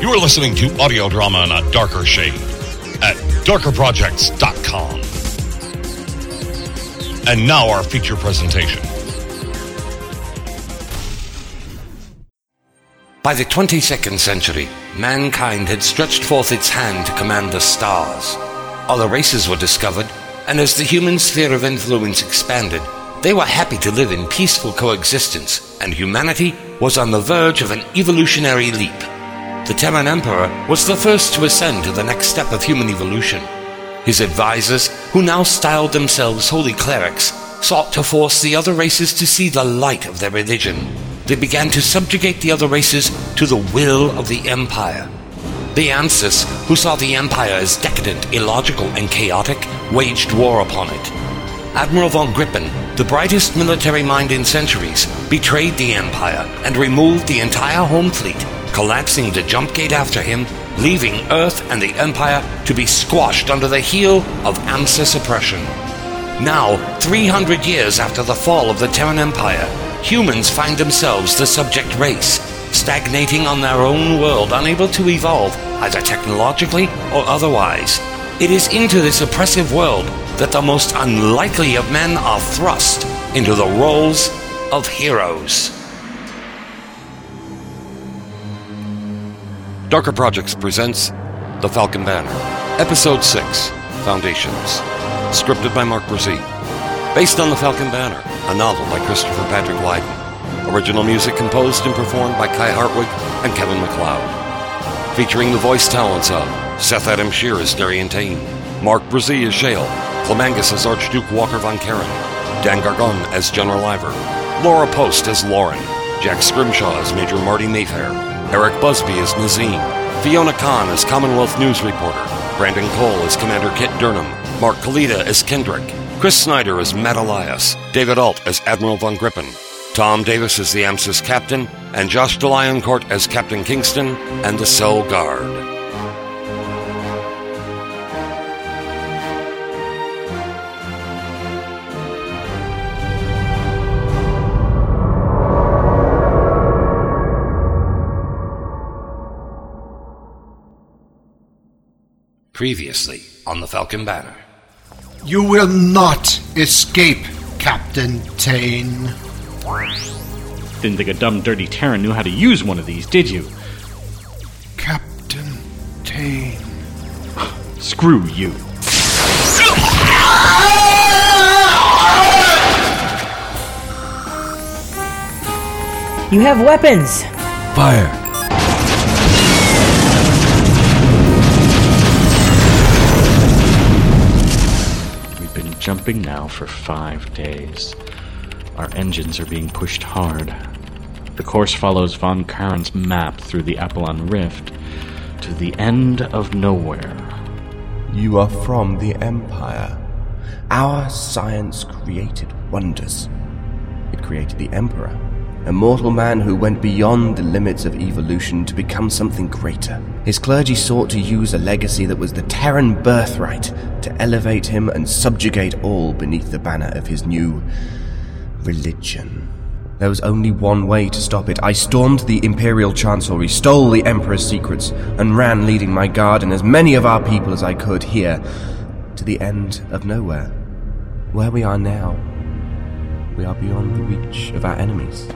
You are listening to audio drama in a darker shade at darkerprojects.com. And now our feature presentation. By the 22nd century, mankind had stretched forth its hand to command the stars. Other races were discovered, and as the human sphere of influence expanded, they were happy to live in peaceful coexistence, and humanity was on the verge of an evolutionary leap. The Terran Emperor was the first to ascend to the next step of human evolution. His advisors, who now styled themselves holy clerics, sought to force the other races to see the light of their religion. They began to subjugate the other races to the will of the Empire. The Ansys, who saw the Empire as decadent, illogical, and chaotic, waged war upon it. Admiral von Grippen, the brightest military mind in centuries, betrayed the Empire and removed the entire home fleet, collapsing the jump gate after him, leaving Earth and the Empire to be squashed under the heel of Ansys oppression. Now, 300 years after the fall of the Terran Empire, humans find themselves the subject race, stagnating on their own world, unable to evolve, either technologically or otherwise. It is into this oppressive world that the most unlikely of men are thrust into the roles of heroes. Darker Projects presents The Falcon Banner, Episode 6 Foundations. Scripted by Mark Brzee. Based on The Falcon Banner, a novel by Christopher Patrick Lydon. Original music composed and performed by Kai Hartwig and Kevin MacLeod. Featuring the voice talents of Seth Adam Shear as Darian Tane, Mark Brzee as Shale, Clemangus as Archduke Walker von Karen, Dan Gargon as General Ivor, Laura Post as Lauren, Jack Scrimshaw as Major Marty Mayfair, Eric Busby as Nazim, Fiona Khan as Commonwealth News Reporter, Brandon Cole as Commander Kit Durnham, Mark Kalita as Kendrick, Chris Snyder as Matt Elias, David Alt as Admiral Von Grippen, Tom Davis as the AMSIS Captain, and Josh DeLioncourt as Captain Kingston and the Cell Guard. Previously on the Falcon Banner. You will not escape, Captain Tane. Didn't think a dumb, dirty Terran knew how to use one of these, did you? Captain Tane. Screw you. You have weapons! Fire! Jumping now for five days. Our engines are being pushed hard. The course follows Von Karen's map through the Apollon Rift to the end of nowhere. You are from the Empire. Our science created wonders. It created the Emperor, a mortal man who went beyond the limits of evolution to become something greater. His clergy sought to use a legacy that was the Terran birthright to elevate him and subjugate all beneath the banner of his new religion. There was only one way to stop it. I stormed the Imperial Chancellery, stole the Emperor's secrets, and ran leading my guard and as many of our people as I could here to the end of nowhere. Where we are now, we are beyond the reach of our enemies.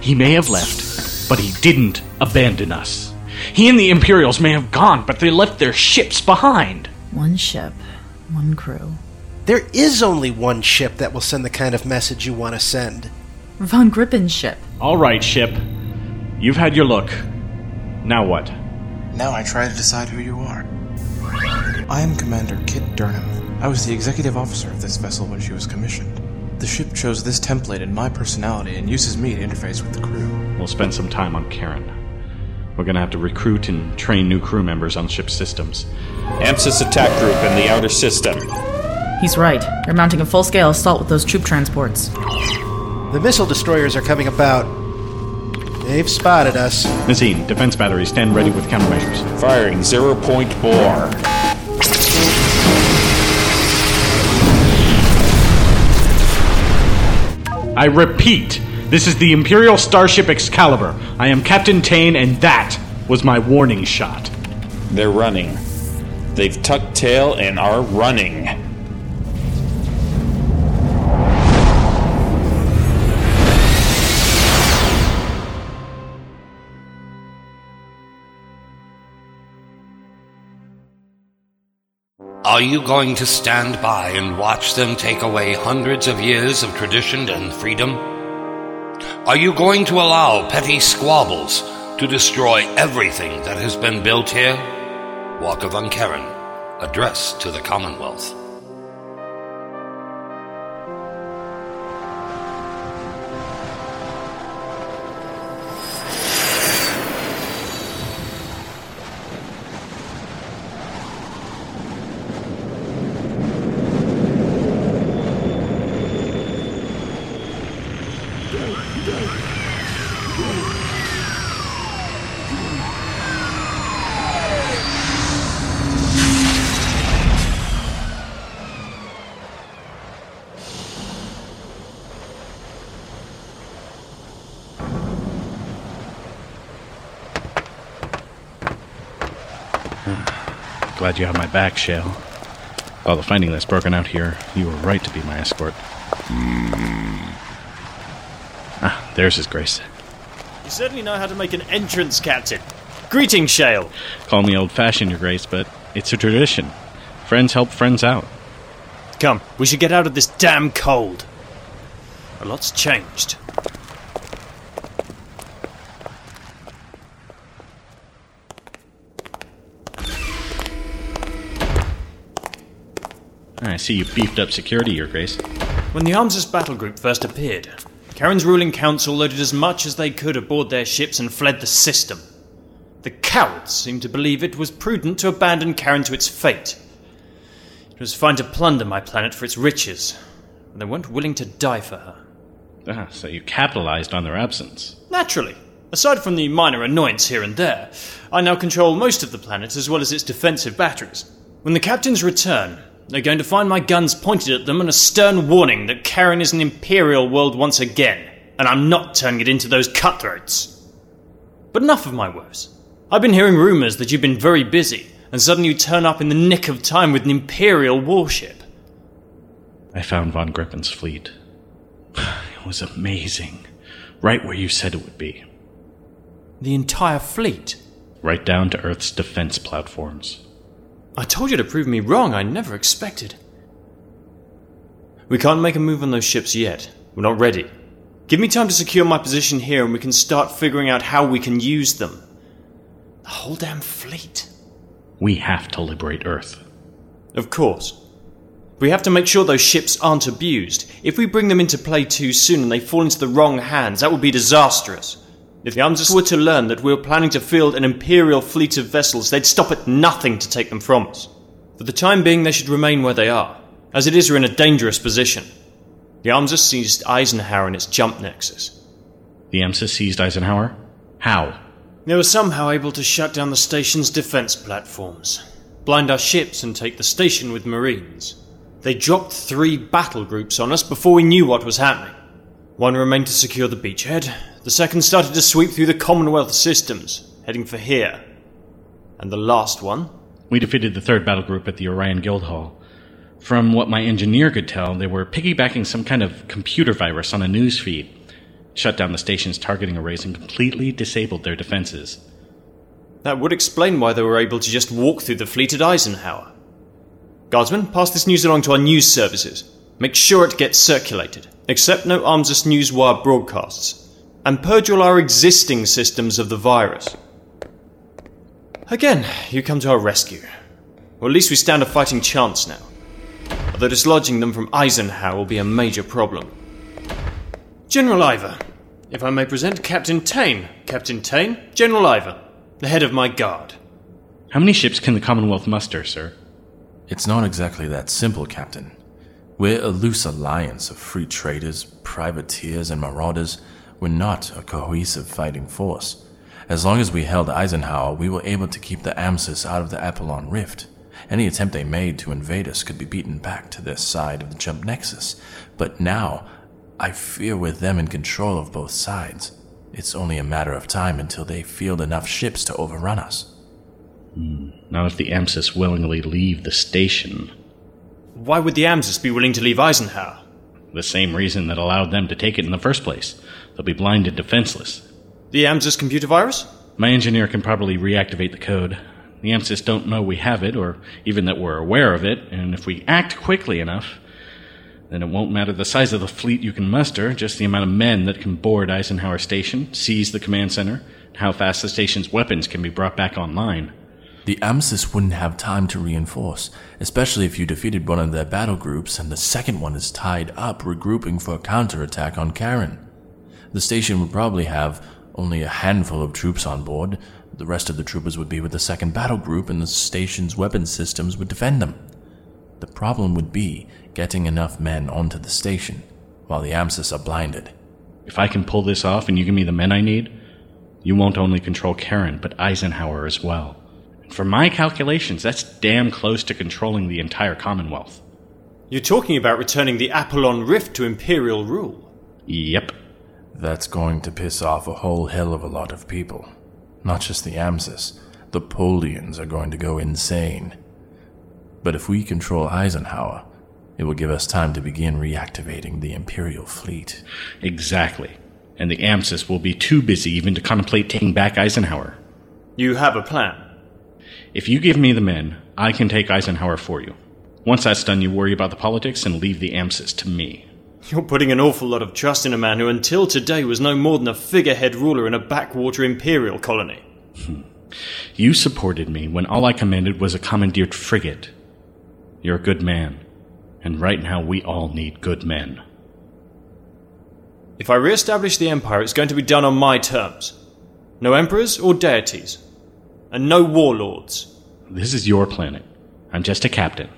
He may have left, but he didn't abandon us. He and the Imperials may have gone, but they left their ships behind. One ship, one crew. There is only one ship that will send the kind of message you want to send. Von Grippen's ship. All right, ship. You've had your look. Now what? Now I try to decide who you are. I am Commander Kit Durham. I was the executive officer of this vessel when she was commissioned. The ship chose this template and my personality and uses me to interface with the crew. We'll spend some time on Karen. We're gonna have to recruit and train new crew members on ship systems. AMSIS attack group in the outer system. He's right. They're mounting a full scale assault with those troop transports. The missile destroyers are coming about. They've spotted us. Nazim, defense batteries, stand ready with countermeasures. Firing zero point bore. I repeat, this is the Imperial Starship Excalibur. I am Captain Tane, and that was my warning shot. They're running. They've tucked tail and are running. Are you going to stand by and watch them take away hundreds of years of tradition and freedom? Are you going to allow petty squabbles to destroy everything that has been built here? Walker von Karen, address to the Commonwealth. Glad you have my back, Shale. All the fighting that's broken out here, you were right to be my escort. Ah, there's his grace. You certainly know how to make an entrance, Captain. Greetings, Shale. Call me old fashioned, your grace, but it's a tradition. Friends help friends out. Come, we should get out of this damn cold. A lot's changed. I see you beefed up security, your grace. When the Armsist battle group first appeared, Karen's ruling council loaded as much as they could aboard their ships and fled the system. The cowards seemed to believe it was prudent to abandon Karen to its fate. It was fine to plunder my planet for its riches, and they weren't willing to die for her. Ah, so you capitalized on their absence. Naturally. Aside from the minor annoyance here and there, I now control most of the planet as well as its defensive batteries. When the captains return, they're going to find my guns pointed at them and a stern warning that Karen is an imperial world once again, and I'm not turning it into those cutthroats. But enough of my woes. I've been hearing rumors that you've been very busy, and suddenly you turn up in the nick of time with an imperial warship. I found Von Grippen's fleet. It was amazing. Right where you said it would be. The entire fleet. Right down to Earth's defense platforms. I told you to prove me wrong. I never expected. We can't make a move on those ships yet. We're not ready. Give me time to secure my position here and we can start figuring out how we can use them. The whole damn fleet. We have to liberate Earth. Of course. We have to make sure those ships aren't abused. If we bring them into play too soon and they fall into the wrong hands, that would be disastrous. If the Armsist were to learn that we were planning to field an Imperial fleet of vessels, they'd stop at nothing to take them from us. For the time being, they should remain where they are. As it is, we're in a dangerous position. The Armsist seized Eisenhower in its jump nexus. The Armsist seized Eisenhower? How? They were somehow able to shut down the station's defense platforms, blind our ships, and take the station with Marines. They dropped three battle groups on us before we knew what was happening. One remained to secure the beachhead, the second started to sweep through the Commonwealth systems, heading for here. And the last one? We defeated the third battle group at the Orion Guildhall. From what my engineer could tell, they were piggybacking some kind of computer virus on a news feed. Shut down the station's targeting arrays and completely disabled their defenses. That would explain why they were able to just walk through the fleet at Eisenhower. Guardsmen, pass this news along to our news services. Make sure it gets circulated. Accept no armsless news wire broadcasts. And purge all our existing systems of the virus. Again, you come to our rescue. Or at least we stand a fighting chance now. Although dislodging them from Eisenhower will be a major problem. General Ivor, if I may present Captain Tane. Captain Tane, General Ivor, the head of my guard. How many ships can the Commonwealth muster, sir? It's not exactly that simple, Captain. We're a loose alliance of free traders, privateers, and marauders. We're not a cohesive fighting force. As long as we held Eisenhower, we were able to keep the Amsis out of the Apollon Rift. Any attempt they made to invade us could be beaten back to their side of the jump nexus. But now, I fear with them in control of both sides. It's only a matter of time until they field enough ships to overrun us. Hmm. Not if the Amsis willingly leave the station. Why would the Amsis be willing to leave Eisenhower? The same reason that allowed them to take it in the first place. They'll be blind and defenseless. The Amsis computer virus? My engineer can probably reactivate the code. The Amsis don't know we have it, or even that we're aware of it, and if we act quickly enough, then it won't matter the size of the fleet you can muster, just the amount of men that can board Eisenhower Station, seize the command center, and how fast the station's weapons can be brought back online. The Amsis wouldn't have time to reinforce, especially if you defeated one of their battle groups and the second one is tied up regrouping for a counterattack on Karen. The station would probably have only a handful of troops on board. The rest of the troopers would be with the second battle group, and the station's weapon systems would defend them. The problem would be getting enough men onto the station while the Amsis are blinded. If I can pull this off and you give me the men I need, you won't only control Karen, but Eisenhower as well. And for my calculations, that's damn close to controlling the entire Commonwealth. You're talking about returning the Apollon Rift to Imperial rule. Yep. That's going to piss off a whole hell of a lot of people. Not just the Amsis. The Polians are going to go insane. But if we control Eisenhower, it will give us time to begin reactivating the Imperial fleet. Exactly. And the Amsis will be too busy even to contemplate taking back Eisenhower. You have a plan. If you give me the men, I can take Eisenhower for you. Once that's done, you worry about the politics and leave the Amsis to me. You're putting an awful lot of trust in a man who until today was no more than a figurehead ruler in a backwater imperial colony. Hmm. you supported me when all I commanded was a commandeered frigate. You're a good man, and right now we all need good men. If I re establish the Empire, it's going to be done on my terms. No emperors or deities, and no warlords. This is your planet. I'm just a captain.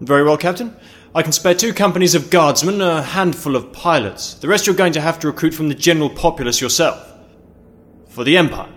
Very well, Captain. I can spare two companies of guardsmen, a handful of pilots. The rest you're going to have to recruit from the general populace yourself. For the Empire.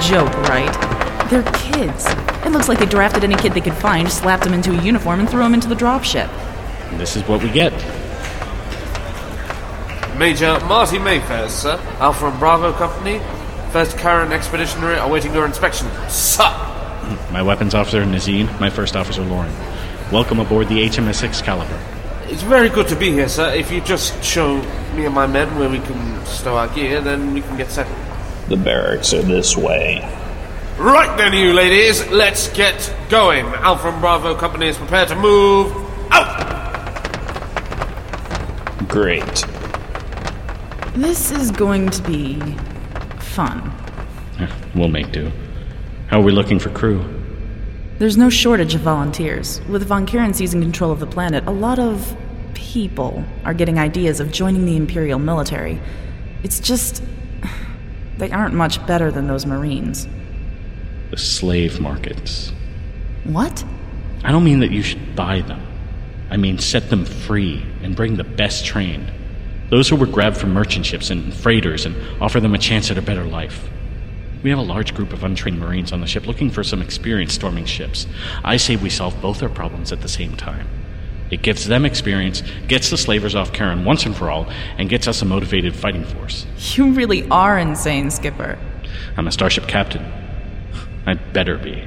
Joke, right? They're kids. It looks like they drafted any kid they could find, slapped him into a uniform, and threw him into the dropship. And this is what we get. Major Marty Mayfair, sir. Alpha and Bravo Company. First Karen Expeditionary awaiting your inspection. Sir! My weapons officer, Nazim. My first officer, Lauren. Welcome aboard the HMS Excalibur. It's very good to be here, sir. If you just show me and my men where we can stow our gear, then we can get settled. The barracks are this way. Right then, you ladies, let's get going. Alpha and Bravo Company is prepared to move out! Great. This is going to be fun. We'll make do. How are we looking for crew? There's no shortage of volunteers. With Von Karen seizing control of the planet, a lot of people are getting ideas of joining the Imperial military. It's just. They aren't much better than those Marines. The slave markets. What? I don't mean that you should buy them. I mean set them free and bring the best trained. Those who were grabbed from merchant ships and freighters and offer them a chance at a better life. We have a large group of untrained Marines on the ship looking for some experience storming ships. I say we solve both our problems at the same time. It gives them experience, gets the slavers off Karen once and for all, and gets us a motivated fighting force. You really are insane, Skipper. I'm a starship captain. I better be.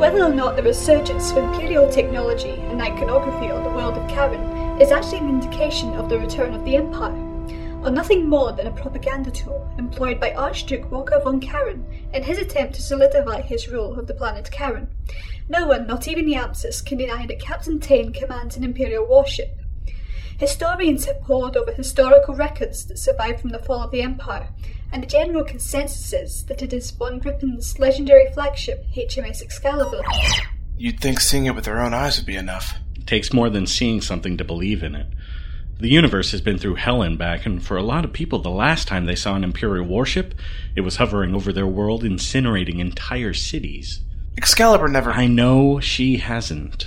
Whether or not the resurgence of imperial technology and iconography on the world of Karen is actually an indication of the return of the Empire. or nothing more than a propaganda tool employed by Archduke Walker von Karen in his attempt to solidify his rule of the planet Karen. No one, not even the Yamsus, can deny that Captain Tane commands an Imperial warship. Historians have pored over historical records that survive from the fall of the Empire, and the general consensus is that it is von Grippen's legendary flagship, HMS Excalibur. You'd think seeing it with their own eyes would be enough. It takes more than seeing something to believe in it. The universe has been through hell and back, and for a lot of people, the last time they saw an Imperial warship, it was hovering over their world, incinerating entire cities. Excalibur never. I know she hasn't.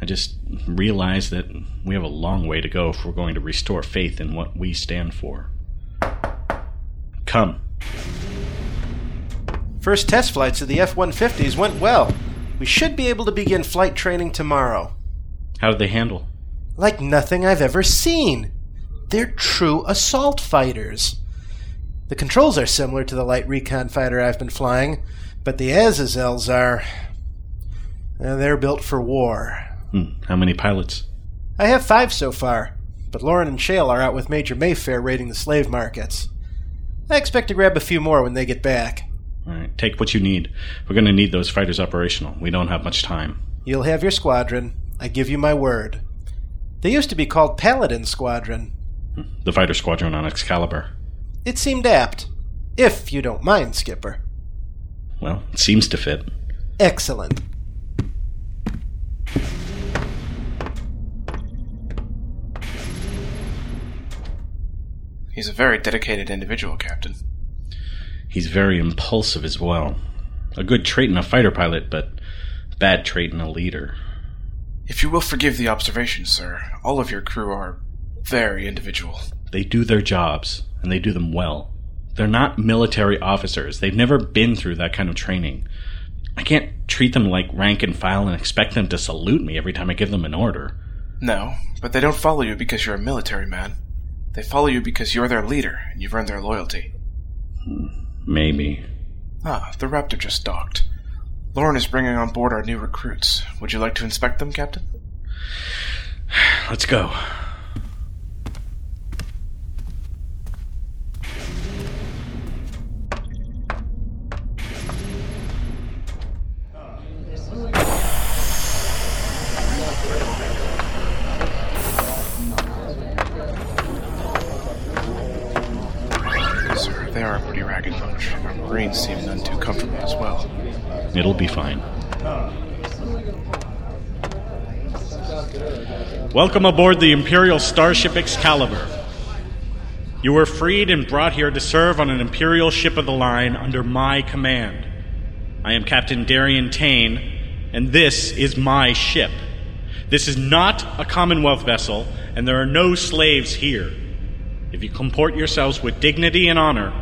I just realize that we have a long way to go if we're going to restore faith in what we stand for. Come. First test flights of the F 150s went well. We should be able to begin flight training tomorrow. How did they handle? Like nothing I've ever seen. They're true assault fighters. The controls are similar to the light recon fighter I've been flying, but the Azazels are. Uh, they're built for war. Hmm. How many pilots? I have five so far, but Lauren and Shale are out with Major Mayfair raiding the slave markets. I expect to grab a few more when they get back. All right, take what you need. We're going to need those fighters operational. We don't have much time. You'll have your squadron. I give you my word. They used to be called Paladin Squadron. The fighter squadron on Excalibur. It seemed apt. If you don't mind, Skipper. Well, it seems to fit. Excellent. He's a very dedicated individual, Captain. He's very impulsive as well. A good trait in a fighter pilot, but bad trait in a leader. If you will forgive the observation, sir, all of your crew are very individual. They do their jobs, and they do them well. They're not military officers. They've never been through that kind of training. I can't treat them like rank and file and expect them to salute me every time I give them an order. No, but they don't follow you because you're a military man. They follow you because you're their leader and you've earned their loyalty. Maybe. Ah, the Raptor just docked. Lauren is bringing on board our new recruits. Would you like to inspect them, Captain? Let's go. It'll be fine. Welcome aboard the Imperial Starship Excalibur. You were freed and brought here to serve on an Imperial ship of the line under my command. I am Captain Darian Tane, and this is my ship. This is not a Commonwealth vessel, and there are no slaves here. If you comport yourselves with dignity and honor,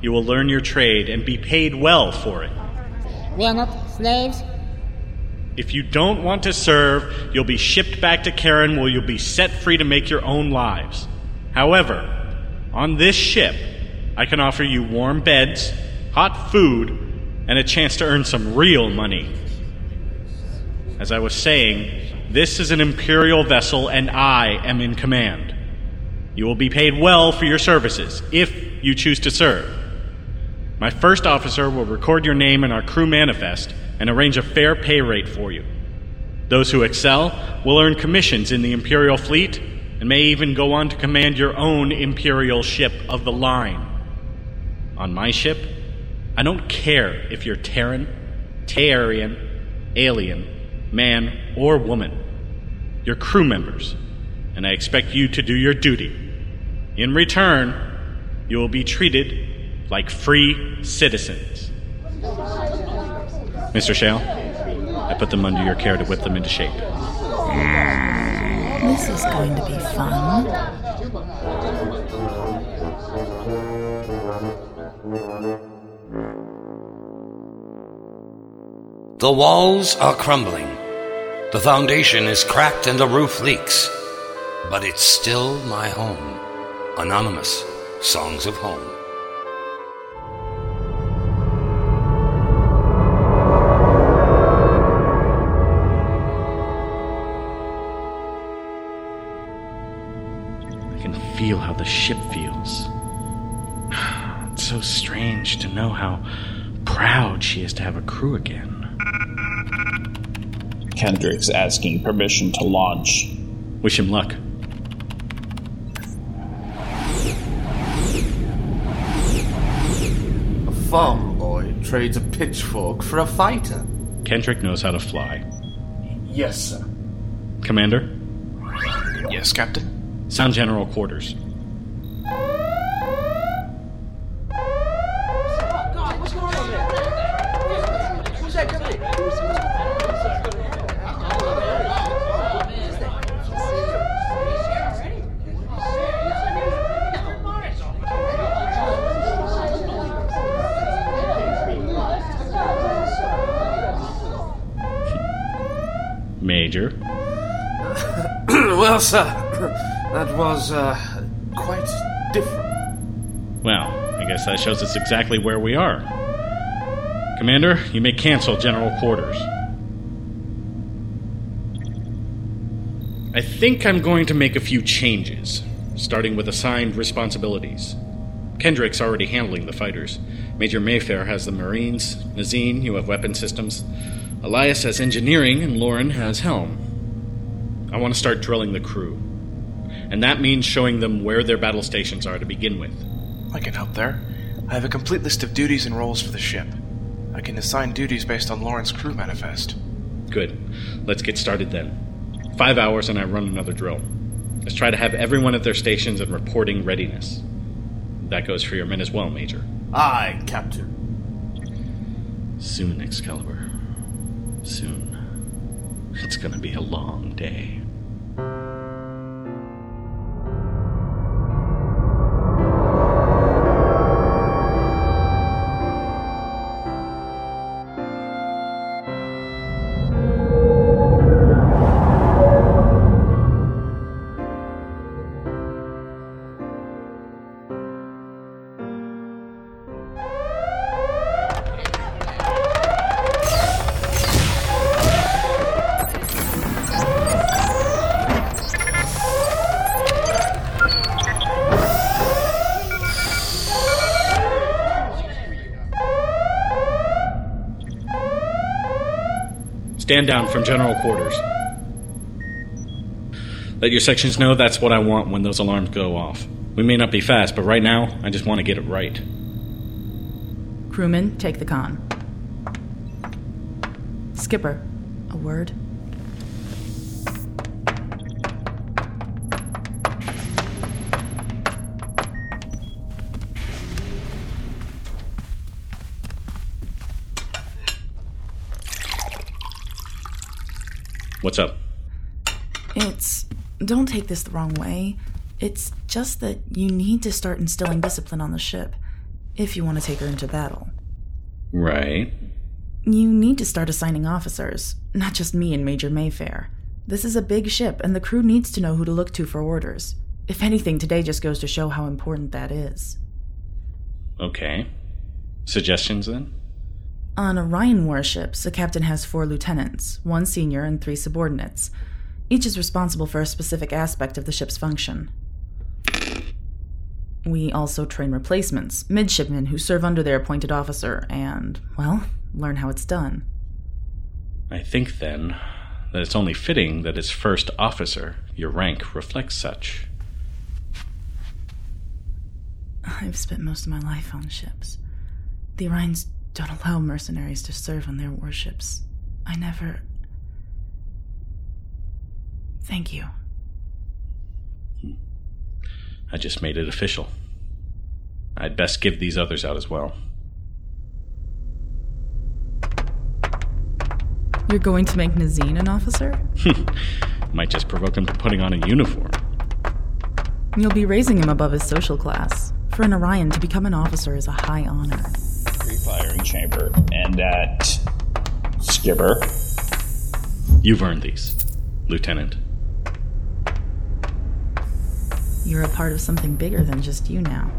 you will learn your trade and be paid well for it. We are not slaves. If you don't want to serve, you'll be shipped back to Karen where you'll be set free to make your own lives. However, on this ship, I can offer you warm beds, hot food, and a chance to earn some real money. As I was saying, this is an Imperial vessel and I am in command. You will be paid well for your services, if you choose to serve. My first officer will record your name in our crew manifest and arrange a fair pay rate for you. Those who excel will earn commissions in the Imperial fleet and may even go on to command your own Imperial ship of the line. On my ship, I don't care if you're Terran, Taarian, alien, man, or woman. You're crew members, and I expect you to do your duty. In return, you will be treated like free citizens. Mr. Shale, I put them under your care to whip them into shape. This is going to be fun. The walls are crumbling. The foundation is cracked and the roof leaks. But it's still my home. Anonymous Songs of Home. Feel how the ship feels. It's so strange to know how proud she is to have a crew again. Kendrick's asking permission to launch. Wish him luck. A farm boy trades a pitchfork for a fighter. Kendrick knows how to fly. Yes, sir. Commander, Yes, Captain? Sound general quarters. Was uh, quite different. Well, I guess that shows us exactly where we are. Commander, you may cancel general quarters. I think I'm going to make a few changes, starting with assigned responsibilities. Kendrick's already handling the fighters. Major Mayfair has the Marines. Nazim, you have weapon systems. Elias has engineering, and Lauren has helm. I want to start drilling the crew. And that means showing them where their battle stations are to begin with. I can help there. I have a complete list of duties and roles for the ship. I can assign duties based on Lauren's crew manifest. Good. Let's get started then. Five hours and I run another drill. Let's try to have everyone at their stations and reporting readiness. That goes for your men as well, Major. Aye, Captain. Soon, Excalibur. Soon. It's gonna be a long day. Stand down from general quarters. Let your sections know that's what I want when those alarms go off. We may not be fast, but right now, I just want to get it right. Crewman, take the con. Skipper, a word? What's up? It's. Don't take this the wrong way. It's just that you need to start instilling discipline on the ship if you want to take her into battle. Right. You need to start assigning officers, not just me and Major Mayfair. This is a big ship, and the crew needs to know who to look to for orders. If anything, today just goes to show how important that is. Okay. Suggestions then? On Orion warships, a captain has four lieutenants, one senior and three subordinates. Each is responsible for a specific aspect of the ship's function. We also train replacements, midshipmen who serve under their appointed officer and, well, learn how it's done. I think then that it's only fitting that as first officer, your rank reflects such. I've spent most of my life on ships. The Orions don't allow mercenaries to serve on their warships. I never. Thank you. I just made it official. I'd best give these others out as well. You're going to make Nazim an officer? Might just provoke him to putting on a uniform. You'll be raising him above his social class. For an Orion, to become an officer is a high honor. Pre-firing chamber. And at Skipper. You've earned these, Lieutenant. You're a part of something bigger than just you now.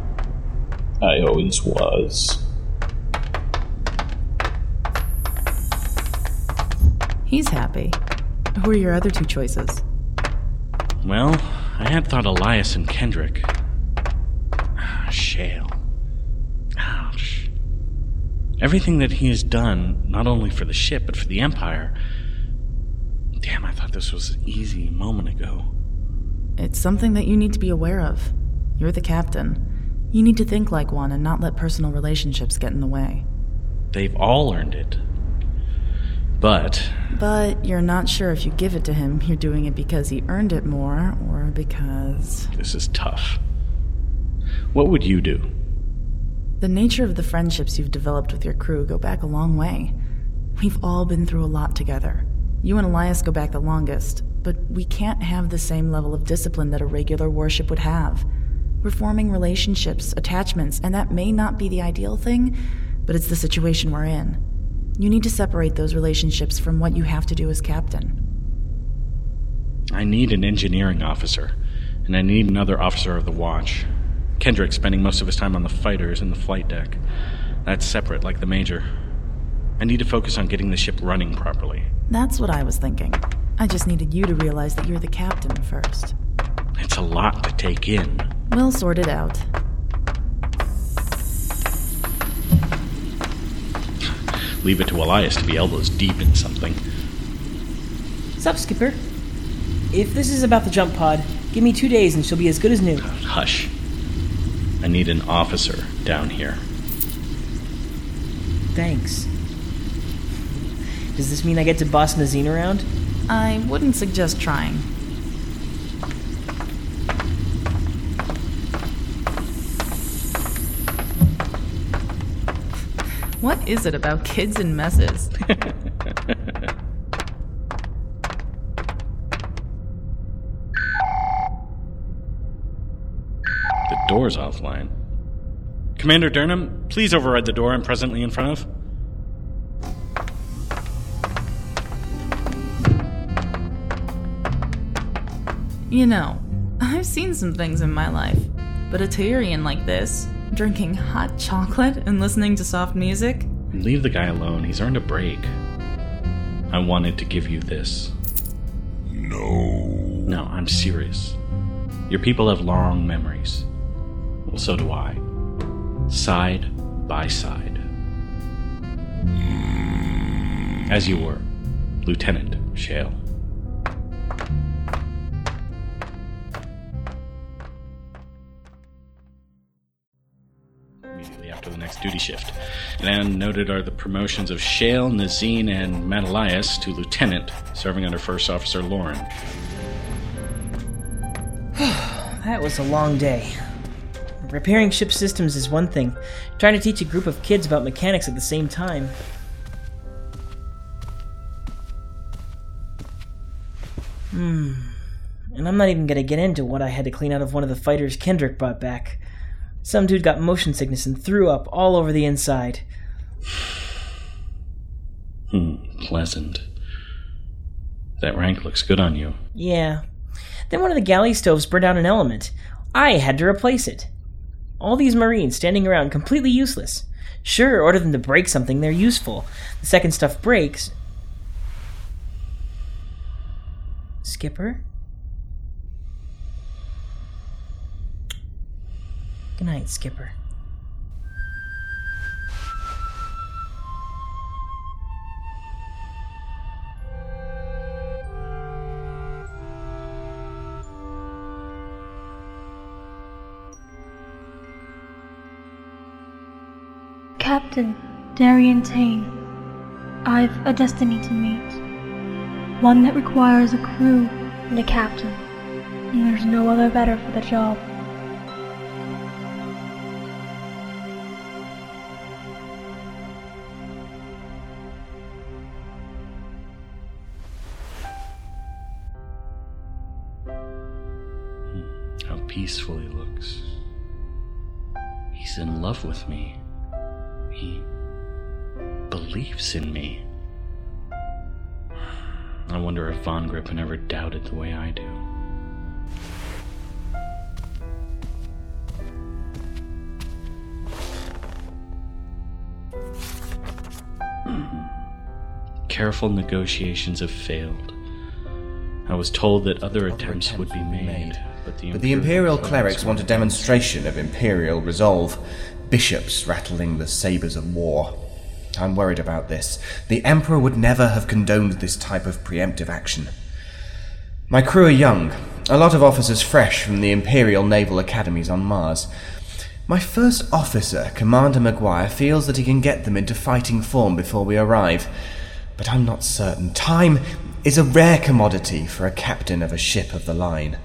I always was. He's happy. Who are your other two choices? Well, I had thought Elias and Kendrick, Ah, Shale. Everything that he has done, not only for the ship, but for the Empire. Damn, I thought this was easy a moment ago. It's something that you need to be aware of. You're the captain. You need to think like one and not let personal relationships get in the way. They've all earned it. But. But you're not sure if you give it to him, you're doing it because he earned it more, or because. This is tough. What would you do? The nature of the friendships you've developed with your crew go back a long way. We've all been through a lot together. You and Elias go back the longest, but we can't have the same level of discipline that a regular warship would have. We're forming relationships, attachments, and that may not be the ideal thing, but it's the situation we're in. You need to separate those relationships from what you have to do as captain. I need an engineering officer, and I need another officer of the watch. Kendrick spending most of his time on the fighters and the flight deck. That's separate, like the Major. I need to focus on getting the ship running properly. That's what I was thinking. I just needed you to realize that you're the captain first. It's a lot to take in. We'll sort it out. Leave it to Elias to be elbows deep in something. Sup, Skipper? If this is about the jump pod, give me two days and she'll be as good as new. Hush. I need an officer down here. Thanks. Does this mean I get to boss Nazim around? I wouldn't suggest trying. What is it about kids and messes? the door's offline. Commander Durham, please override the door I'm presently in front of. You know, I've seen some things in my life, but a Tyrian like this, drinking hot chocolate and listening to soft music? Leave the guy alone. He's earned a break. I wanted to give you this. No. No, I'm serious. Your people have long memories. Well, so do I. Side by side. As you were, Lieutenant Shale. Immediately after the next duty shift. And noted are the promotions of Shale, Nazim, and Matt Elias to lieutenant, serving under First Officer Lauren. that was a long day. Repairing ship systems is one thing, trying to teach a group of kids about mechanics at the same time. Hmm. And I'm not even gonna get into what I had to clean out of one of the fighters Kendrick brought back. Some dude got motion sickness and threw up all over the inside. Hmm, pleasant. That rank looks good on you. Yeah. Then one of the galley stoves burned out an element. I had to replace it. All these Marines standing around completely useless. Sure, order them to break something, they're useful. The second stuff breaks. Skipper? Good night, Skipper. Captain Darian I've a destiny to meet. One that requires a crew and a captain, and there's no other better for the job. Hmm, how peaceful he looks. He's in love with me. Believes in me. I wonder if Von Grippen ever doubted the way I do. Hmm. Careful negotiations have failed. I was told that other attempts would be made. but the But the Imperial clerics want a demonstration of Imperial resolve. Bishops rattling the sabres of war. I'm worried about this. The Emperor would never have condoned this type of preemptive action. My crew are young, a lot of officers fresh from the Imperial Naval Academies on Mars. My first officer, Commander Maguire, feels that he can get them into fighting form before we arrive. But I'm not certain. Time is a rare commodity for a captain of a ship of the line.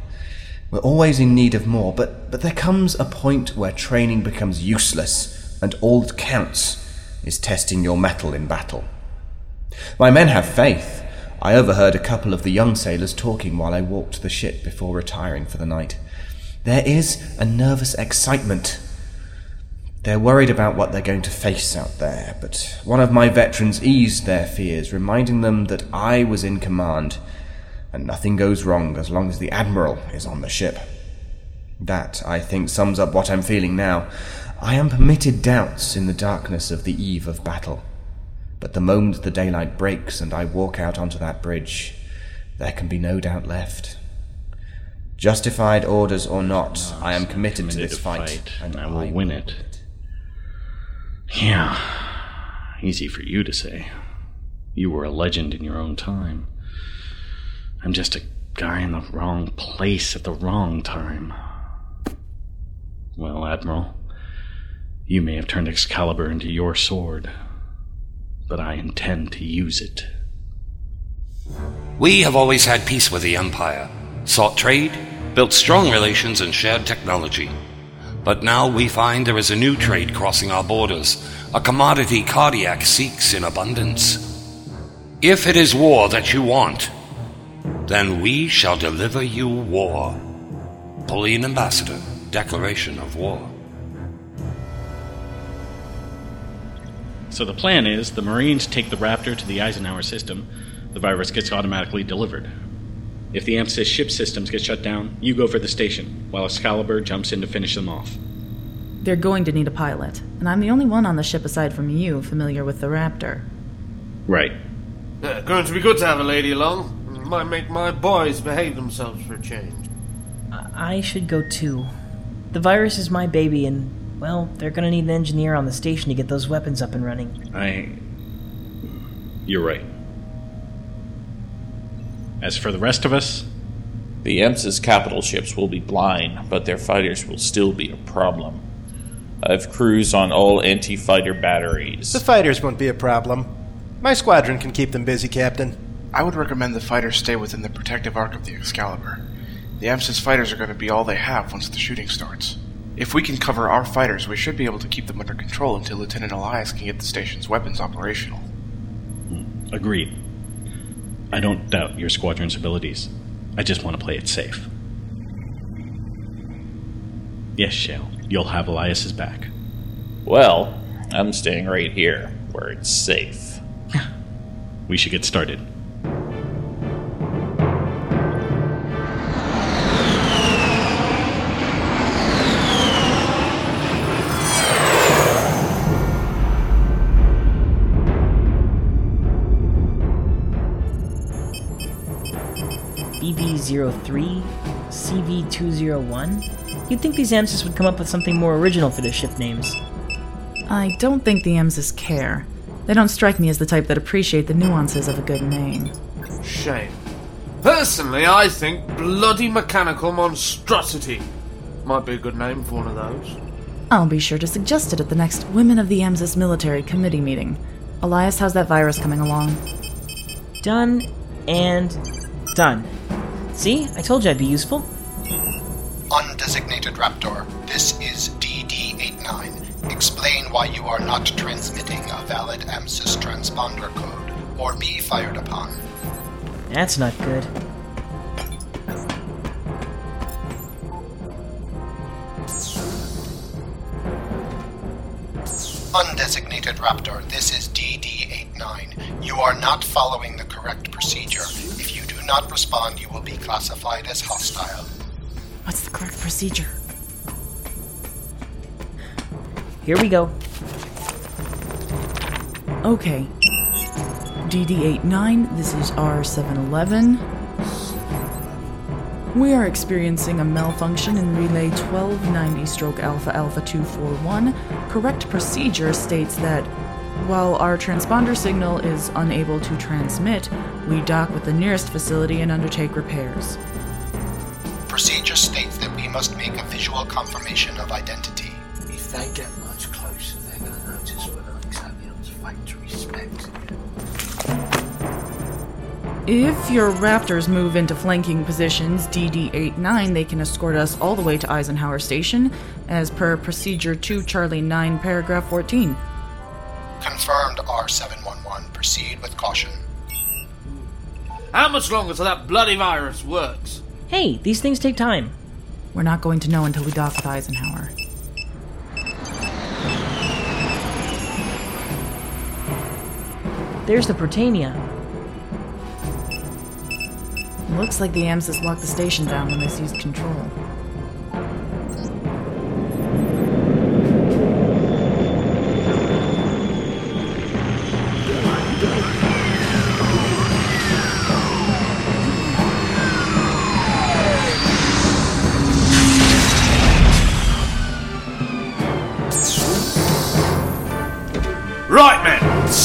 We're always in need of more, but, but there comes a point where training becomes useless, and all that counts is testing your mettle in battle. My men have faith. I overheard a couple of the young sailors talking while I walked the ship before retiring for the night. There is a nervous excitement. They're worried about what they're going to face out there, but one of my veterans eased their fears, reminding them that I was in command, and nothing goes wrong as long as the Admiral is on the ship. That, I think, sums up what I'm feeling now. I am permitted doubts in the darkness of the eve of battle. But the moment the daylight breaks and I walk out onto that bridge, there can be no doubt left. Justified orders or not, I am committed, to this fight, fight, and I will win it. Yeah, easy for you to say. You were a legend in your own time. I'm just a guy in the wrong place at the wrong time. Well, Admiral, you may have turned Excalibur into your sword, but I intend to use it. We have always had peace with the Empire, sought trade, built strong relations, and shared technology. But now we find there is a new trade crossing our borders, a commodity Cardiac seeks in abundance. If it is war that you want, then we shall deliver you war. Polian Ambassador, Declaration of War. So the plan is the Marines take the Raptor to the Eisenhower system, the virus gets automatically delivered. If the AMSIS ship systems get shut down, you go for the station, while Excalibur jumps in to finish them off. They're going to need a pilot, and I'm the only one on the ship aside from you familiar with the Raptor. Right. Uh, going to be good to have a lady along. Might make my boys behave themselves for a change. I should go too. The virus is my baby, and, well, they're gonna need an engineer on the station to get those weapons up and running. I. You're right. As for the rest of us, The EMS's capital ships will be blind, but their fighters will still be a problem. I've crews on all anti fighter batteries. The fighters won't be a problem. My squadron can keep them busy, Captain. I would recommend the fighters stay within the protective arc of the Excalibur. The Amsis fighters are going to be all they have once the shooting starts. If we can cover our fighters, we should be able to keep them under control until Lieutenant Elias can get the station's weapons operational. agreed. I don't doubt your squadron's abilities. I just want to play it safe. Yes, Shale, you'll have Elias's back. Well, I'm staying right here, where it's safe. We should get started. BB03, CV201. You'd think these AMSIS would come up with something more original for their ship names. I don't think the Emses care. They don't strike me as the type that appreciate the nuances of a good name. Shame. Personally, I think bloody mechanical monstrosity might be a good name for one of those. I'll be sure to suggest it at the next Women of the Emses Military Committee meeting. Elias, how's that virus coming along? Done and done. See, I told you I'd be useful. Undesignated Raptor, this is DD89. Explain why you are not transmitting a valid AMSIS transponder code, or be fired upon. That's not good. Undesignated Raptor, this is DD89. You are not following the correct procedure. If you do not respond, you will be classified as hostile. What's the correct procedure? Here we go. Okay. DD89, this is R711. We are experiencing a malfunction in relay 1290 stroke alpha alpha 241. Correct procedure states that while our transponder signal is unable to transmit, we dock with the nearest facility and undertake repairs. Procedure states that we must make a visual confirmation of identity. If they get much closer, they're going to notice we're not exactly on factory specs. If your Raptors move into flanking positions DD-89, they can escort us all the way to Eisenhower Station, as per Procedure 2 Charlie 9, Paragraph 14. Confirmed R711. Proceed with caution. How much longer till that bloody virus works? Hey, these things take time. We're not going to know until we dock with Eisenhower. There's the Britannia. Looks like the AMSIS locked the station down when they seized control.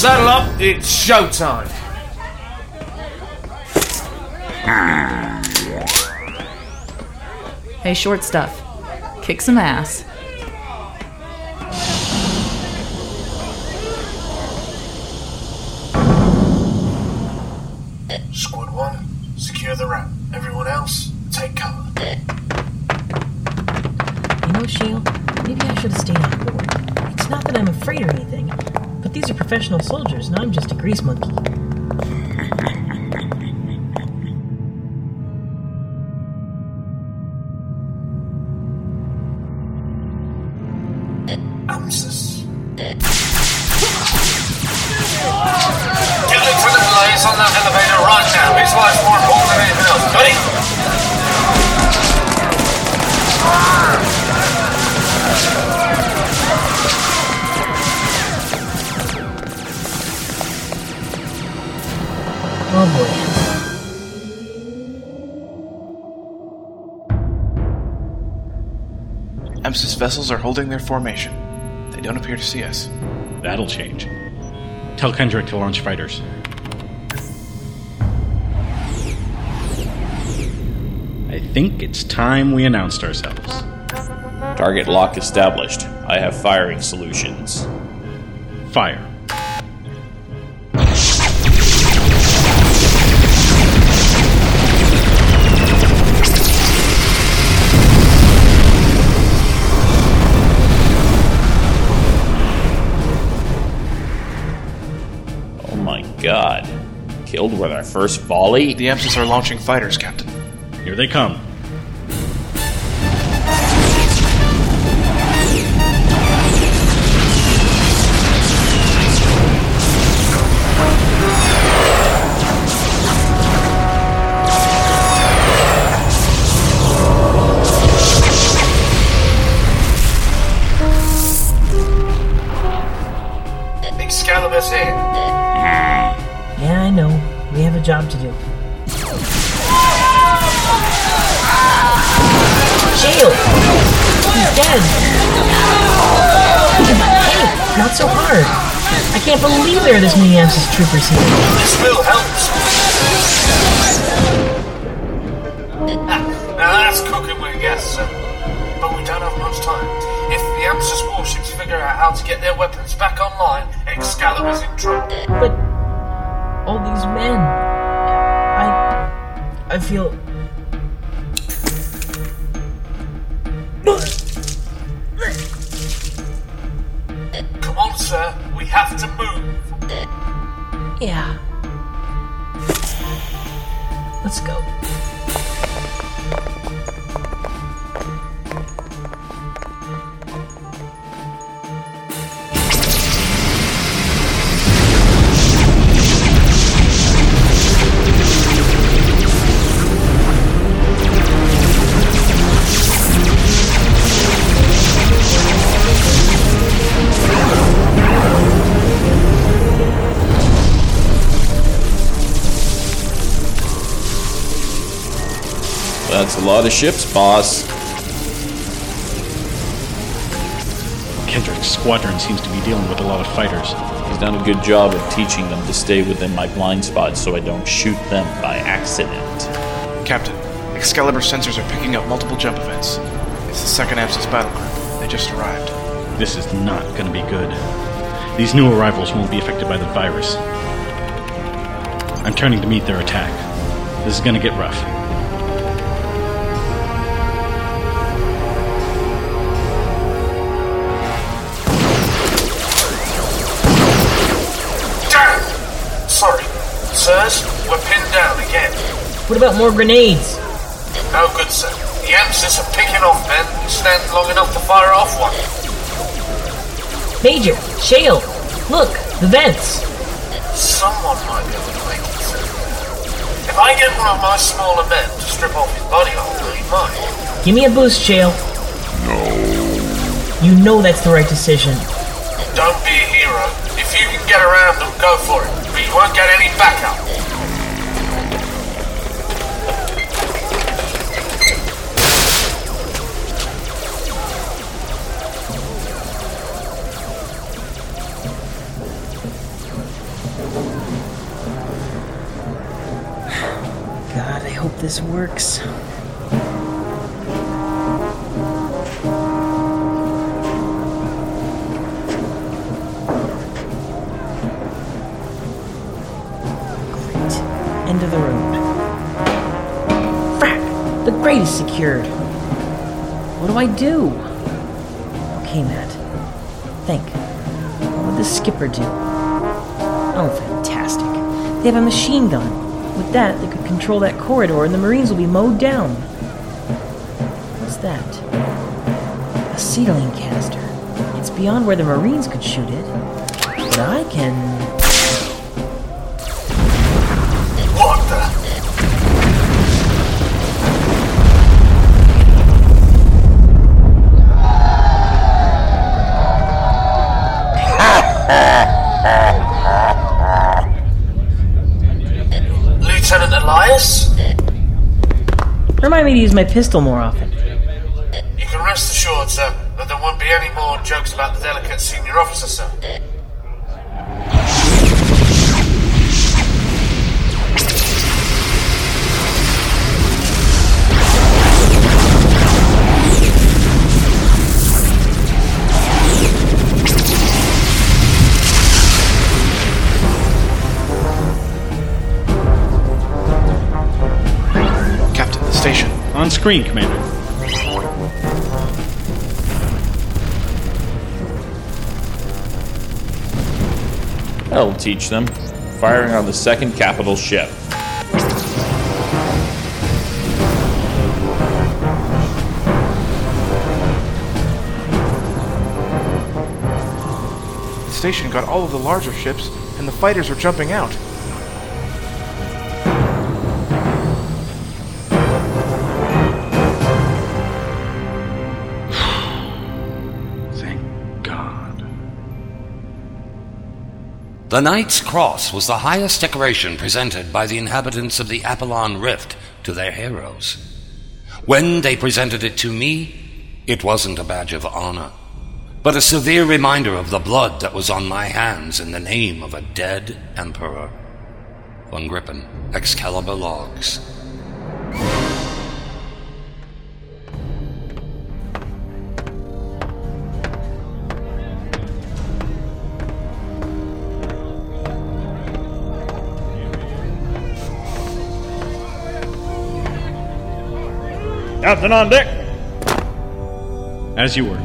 Saddle up. It's showtime. Hey, short stuff. Kick some ass. AMSIS. Get into the blaze on that elevator right now. His life's more important than anything else. Buddy? Oh boy. EMSIS vessels are holding their formation. They don't appear to see us. That'll change. Tell Kendrick to launch fighters. I think it's time we announced ourselves. Target lock established. I have firing solutions. Fire. Killed with our first volley? The EMSIS are launching fighters, Captain. Here they come. Can't believe there are this many AMSIS troopers here. This will help. now that's cooking with gas, sir. But we don't have much time. If the AMSIS warships figure out how to get their weapons back online, Excalibur's in trouble. But all these men, I, I feel. Come on, sir. Have to move. Yeah. Let's go. Lot of ships, boss. Kendrick's squadron seems to be dealing with a lot of fighters. He's done a good job of teaching them to stay within my blind spot so I don't shoot them by accident. Captain, Excalibur sensors are picking up multiple jump events. It's the second Apsis battle group. They just arrived. This is not going to be good. These new arrivals won't be affected by the virus. I'm turning to meet their attack. This is going to get rough. What about more grenades? No good, sir. The Amsis are picking off men who stand long enough to fire off one. Major, Shale, look, the vents. Someone might be able to make it, sir. If I get one of my smaller men to strip off his body armor, he might. Give me a boost, Shale. No. You know that's the right decision. Don't be a hero. If you can get around them, go for it. But you won't get any backup. This works. Great. End of the road. Frack! The grate is secured. What do I do? Okay, Matt. Think. What would the skipper do? Oh, fantastic. They have a machine gun. With that, they could control that corridor and the Marines will be mowed down. What's that? Acetylene canister. It's beyond where the Marines could shoot it. But I can. Me to use my pistol more often. You can rest assured, sir, that there won't be any more jokes about the delicate senior officer, sir. Screen, Commander. That'll teach them. Firing on the second capital ship. The station got all of the larger ships, and the fighters are jumping out. The Knight's Cross was the highest decoration presented by the inhabitants of the Apollon Rift to their heroes. When they presented it to me, it wasn't a badge of honor, but a severe reminder of the blood that was on my hands in the name of a dead emperor. Von Grippen, Excalibur Logs. Captain on deck! As you were.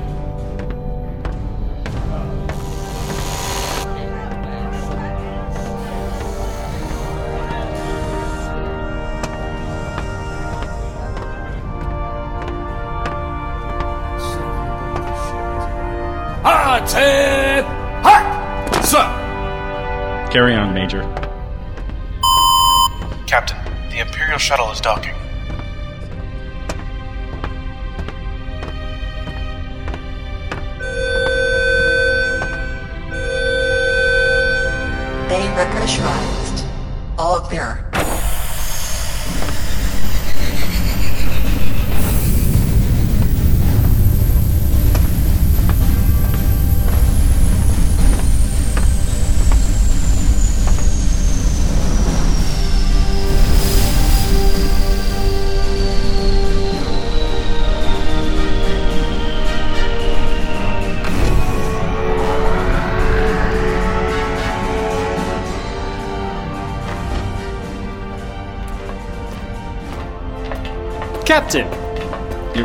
Hard Hark! Sir! Carry on, Major. Captain, the Imperial shuttle is docking. Bay repressurized. All clear.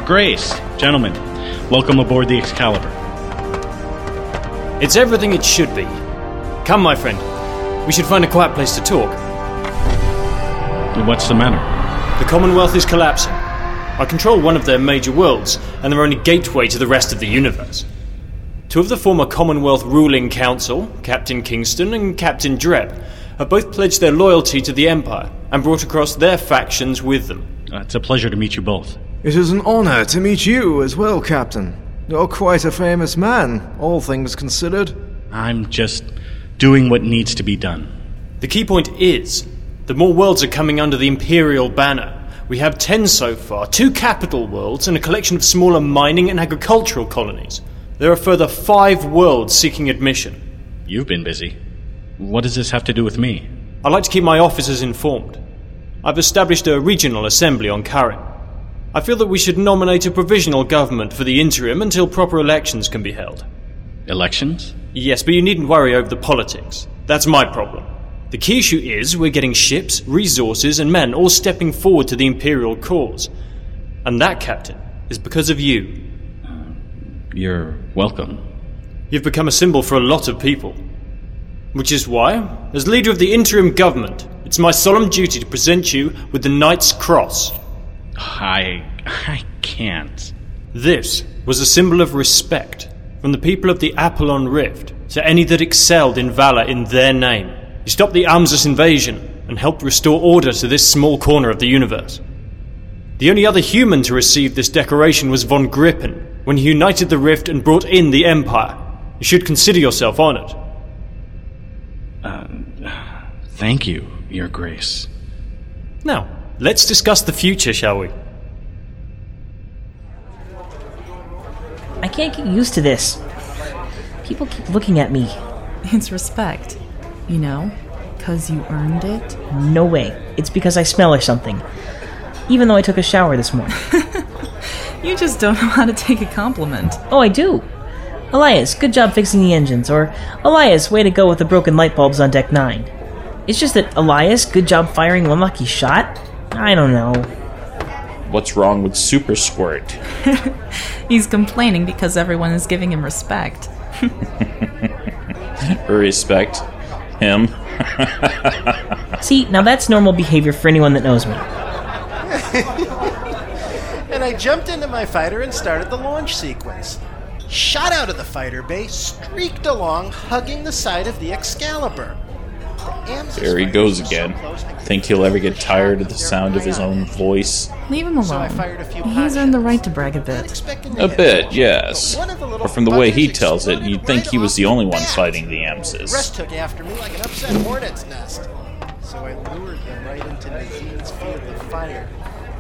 Grace, gentlemen, welcome aboard the Excalibur. It's everything it should be. Come, my friend. We should find a quiet place to talk. What's the matter? The Commonwealth is collapsing. I control one of their major worlds, and they're only gateway to the rest of the universe. Two of the former Commonwealth ruling council, Captain Kingston and Captain Dreb, have both pledged their loyalty to the Empire and brought across their factions with them. Uh, it's a pleasure to meet you both. It is an honor to meet you as well, Captain. You're quite a famous man, all things considered. I'm just doing what needs to be done. The key point is that more worlds are coming under the Imperial banner. We have ten so far, two capital worlds, and a collection of smaller mining and agricultural colonies. There are further five worlds seeking admission. You've been busy. What does this have to do with me? I'd like to keep my officers informed. I've established a regional assembly on Karen. I feel that we should nominate a provisional government for the interim until proper elections can be held. Elections? Yes, but you needn't worry over the politics. That's my problem. The key issue is we're getting ships, resources, and men all stepping forward to the Imperial cause. And that, Captain, is because of you. You're welcome. You've become a symbol for a lot of people. Which is why, as leader of the interim government, it's my solemn duty to present you with the Knight's Cross. I. I can't. This was a symbol of respect from the people of the Apollon Rift to any that excelled in valor in their name. You stopped the Amzus invasion and helped restore order to this small corner of the universe. The only other human to receive this decoration was von Grippen when he united the Rift and brought in the Empire. You should consider yourself honored. Uh, thank you, Your Grace. Now, let's discuss the future, shall we? I can't get used to this. People keep looking at me. It's respect. You know? Because you earned it? No way. It's because I smell or something. Even though I took a shower this morning. You just don't know how to take a compliment. Oh, I do. Elias, good job fixing the engines. Or, Elias, way to go with the broken light bulbs on deck 9. It's just that, Elias, good job firing one lucky shot? I don't know. What's wrong with Super Squirt? He's complaining because everyone is giving him respect. Respect him. See, now that's normal behavior for anyone that knows me. and I jumped into my fighter and started the launch sequence. Shot out of the fighter bay, streaked along, hugging the side of the Excalibur. There he goes again. Think he'll ever get tired of the sound of his own voice? Leave him alone. He's earned the right to brag a bit. A bit, yes. But from the way he tells it, you'd think he was the only one fighting the Amsis. rest took after me like an upset hornet's nest. So I lured them right into Nazim's field of fire.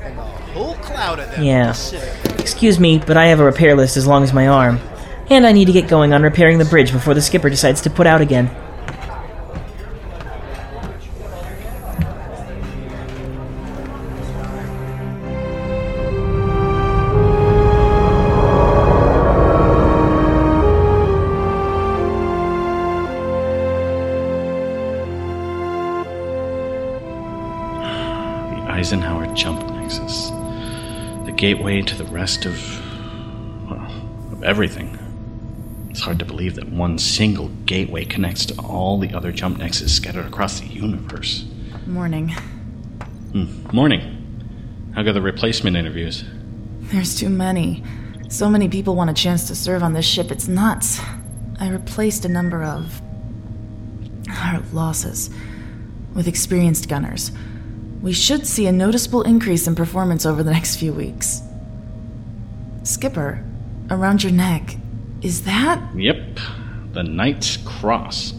And the whole cloud of them Yeah. Excuse me, but I have a repair list as long as my arm. And I need to get going on repairing the bridge before the skipper decides to put out again. Gateway to the rest of. well, of everything. It's hard to believe that one single gateway connects to all the other jump nexus scattered across the universe. Morning. Hmm. Morning. How go the replacement interviews? There's too many. So many people want a chance to serve on this ship, it's nuts. I replaced a number of. our losses with experienced gunners. We should see a noticeable increase in performance over the next few weeks. Skipper, around your neck, is that? Yep. The Knight's Cross.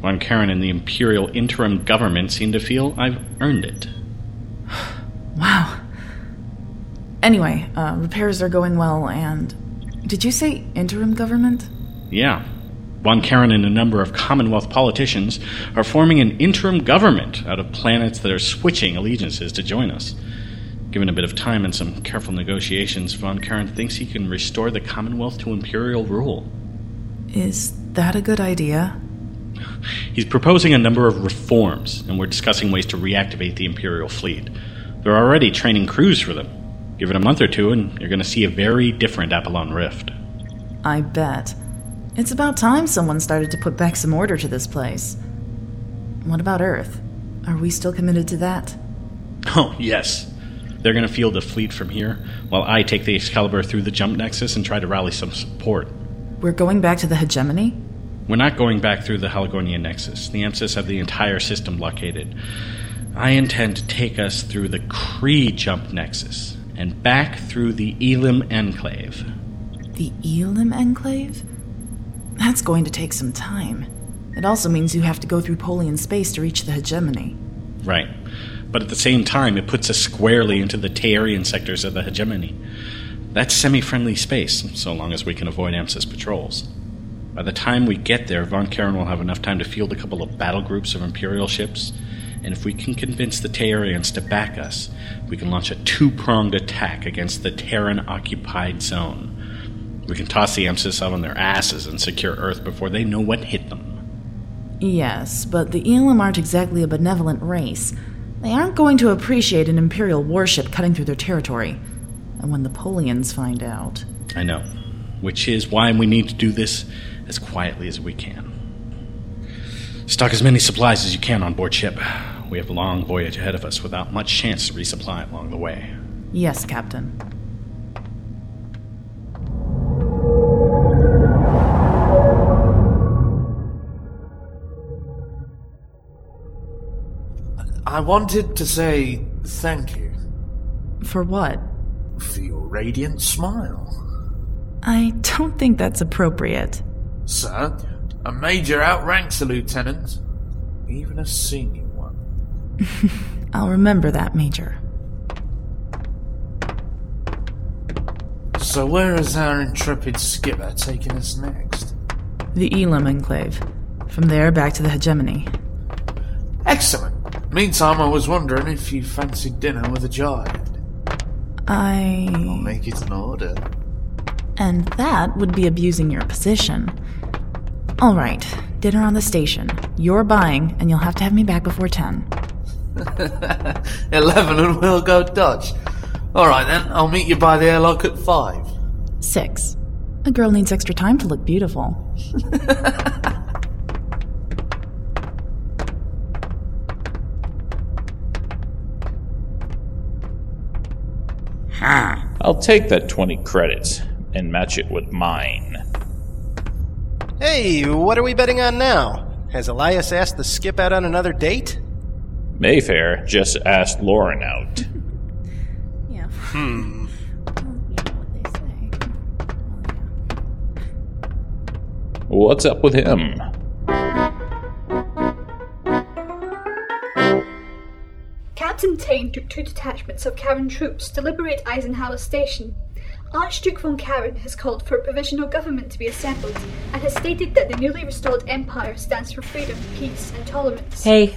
Von Karen and the Imperial Interim Government seem to feel I've earned it. Wow. Anyway, uh, repairs are going well, and. Did you say interim government? Yeah. Von Karen and a number of Commonwealth politicians are forming an interim government out of planets that are switching allegiances to join us. Given a bit of time and some careful negotiations, Von Karen thinks he can restore the Commonwealth to imperial rule. Is that a good idea? He's proposing a number of reforms, and we're discussing ways to reactivate the Imperial fleet. They're already training crews for them. Give it a month or two, and you're going to see a very different Apollon Rift. I bet. It's about time someone started to put back some order to this place. What about Earth? Are we still committed to that? Oh, yes. They're going to field a fleet from here, while I take the Excalibur through the jump nexus and try to rally some support. We're going back to the hegemony? We're not going back through the Haligonian nexus. The Emsis have the entire system blockaded. I intend to take us through the Kree jump nexus and back through the Elim Enclave. The Elim Enclave? That's going to take some time. It also means you have to go through Polian space to reach the hegemony. Right. But at the same time, it puts us squarely into the Taerian sectors of the hegemony. That's semi friendly space, so long as we can avoid Emsis patrols. By the time we get there, Von Karen will have enough time to field a couple of battle groups of Imperial ships, and if we can convince the Taerians to back us, we can launch a two pronged attack against the Terran occupied zone. We can toss the Emsis out on their asses and secure Earth before they know what hit them. Yes, but the Elam aren't exactly a benevolent race. They aren't going to appreciate an Imperial warship cutting through their territory. And when the Polians find out. I know. Which is why we need to do this as quietly as we can. Stock as many supplies as you can on board ship. We have a long voyage ahead of us without much chance to resupply along the way. Yes, Captain. I wanted to say thank you. For what? For your radiant smile. I don't think that's appropriate. Sir, a major outranks a lieutenant, even a senior one. I'll remember that, Major. So, where is our intrepid skipper taking us next? The Elam Enclave. From there, back to the hegemony. Excellent. Meantime, I was wondering if you fancied dinner with a giant. I. I'll make it an order. And that would be abusing your position. All right, dinner on the station. You're buying, and you'll have to have me back before 10. 11 and we'll go Dutch. Alright then, I'll meet you by the airlock at 5. 6. A girl needs extra time to look beautiful. I'll take that 20 credits and match it with mine. Hey, what are we betting on now? Has Elias asked the skip out on another date? Mayfair just asked Lauren out. Yeah. Hmm. What's up with him? Captain Tane took two detachments of Karen troops to liberate Eisenhower Station. Archduke von Karen has called for a provisional government to be assembled and has stated that the newly restored empire stands for freedom, peace, and tolerance. Hey.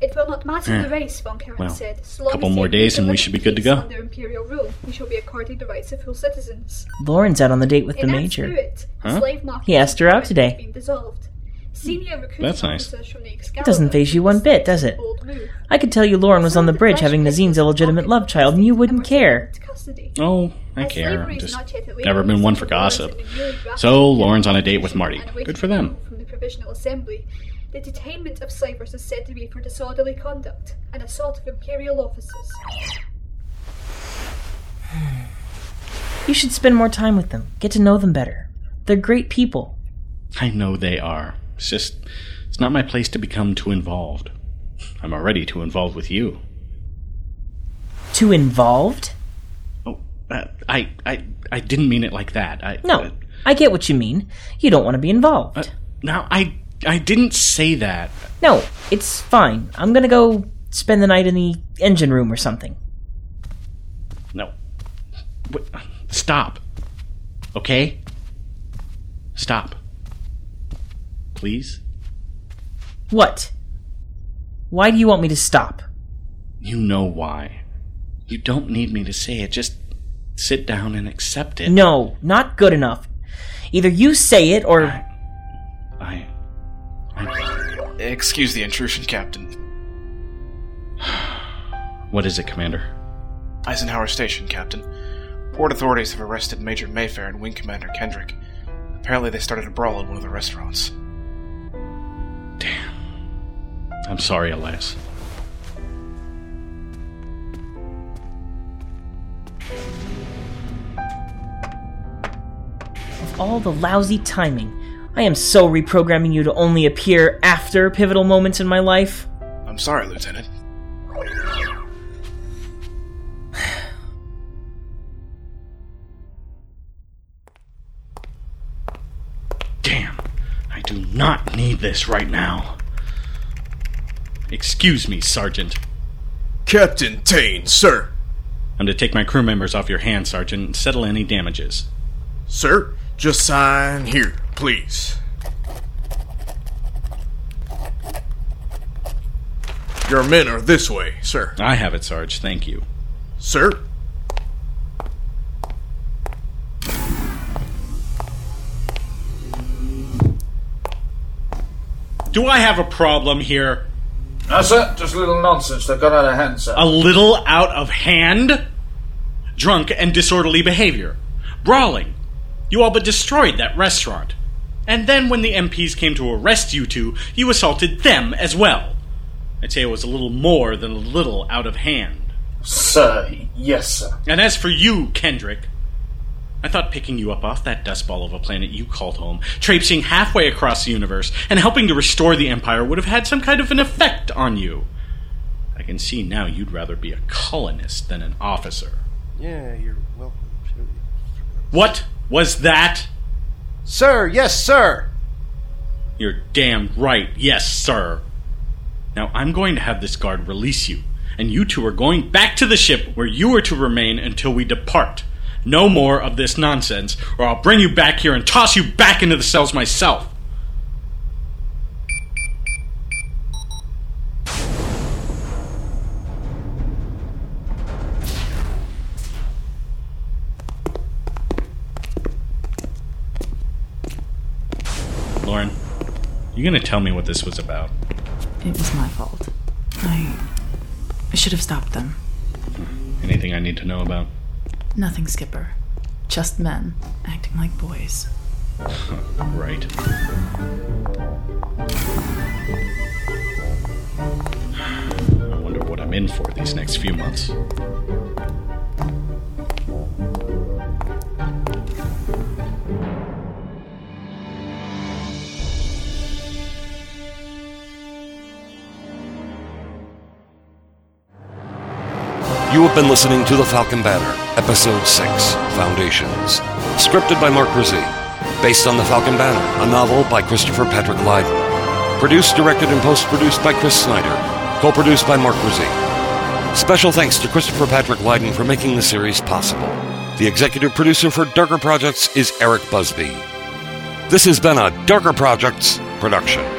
It will not matter Eh. the race, von Karen Well, said. So long couple as more days and we should be good to go. Under imperial rule, we shall be accorded the rights of full citizens. Lauren's out on the date with the In that major. spirit, Huh? slave market He asked her out has today. Been dissolved. Senior That's nice. officers from the It doesn't phase you one bit, does it? I could tell you Lauren was on the bridge having Nazim's illegitimate love child, and you wouldn't care. Oh, I care. I'm just never been one for gossip. So, Lauren's on a date with Marty. Good for them. from the Provisional Assembly. The detainment of slavers is said to be for disorderly conduct and assault of imperial officers. You should spend more time with them, get to know them better. They're great people. I know they are. It's just, it's not my place to become too involved. I'm already too involved with you. Too involved? Uh, I, I, I didn't mean it like that. I, No, I get what you mean. You don't want to be involved. Uh, now, I, I didn't say that. No, it's fine. I'm gonna go spend the night in the engine room or something. No. Wait, stop. Okay? Stop. Please? What? Why do you want me to stop? You know why. You don't need me to say it. Just sit down and accept it. No, not good enough. Either you say it or. I. Excuse the intrusion, Captain. What is it, Commander? Eisenhower Station, Captain. Port authorities have arrested Major Mayfair and Wing Commander Kendrick. Apparently, they started a brawl in one of the restaurants. I'm sorry, Elias. Of all the lousy timing, I am so reprogramming you to only appear after pivotal moments in my life. I'm sorry, Lieutenant. Not need this right now. Excuse me, Sergeant. Captain Tane, sir. I'm to take my crew members off your hands, Sergeant, and settle any damages. Sir, just sign here, please. Your men are this way, sir. I have it, Sarge. Thank you. Sir? Do I have a problem here? No, sir. Just a little nonsense that got out of hand, sir. A little out of hand? Drunk and disorderly behavior. Brawling. You all but destroyed that restaurant. And then when the MPs came to arrest you two, you assaulted them as well. I'd say it was a little more than a little out of hand. Sir, yes, sir. And as for you, Kendrick, I thought picking you up off that dustball of a planet you called home, traipsing halfway across the universe, and helping to restore the Empire would have had some kind of an effect on you. I can see now you'd rather be a colonist than an officer. Yeah, you're welcome to. What was that? Sir, yes, sir! You're damn right, yes, sir. Now I'm going to have this guard release you, and you two are going back to the ship where you are to remain until we depart. No more of this nonsense, or I'll bring you back here and toss you back into the cells myself. Lauren, you gonna tell me what this was about? It was my fault. I. I should have stopped them. Anything I need to know about? Nothing, Skipper. Just men acting like boys. right. I wonder what I'm in for these next few months. You have been listening to The Falcon Banner, Episode 6 Foundations. Scripted by Mark Brzee. Based on The Falcon Banner, a novel by Christopher Patrick Lydon. Produced, directed, and post produced by Chris Snyder. Co produced by Mark Brzee. Special thanks to Christopher Patrick Lydon for making the series possible. The executive producer for Darker Projects is Eric Busby. This has been a Darker Projects production.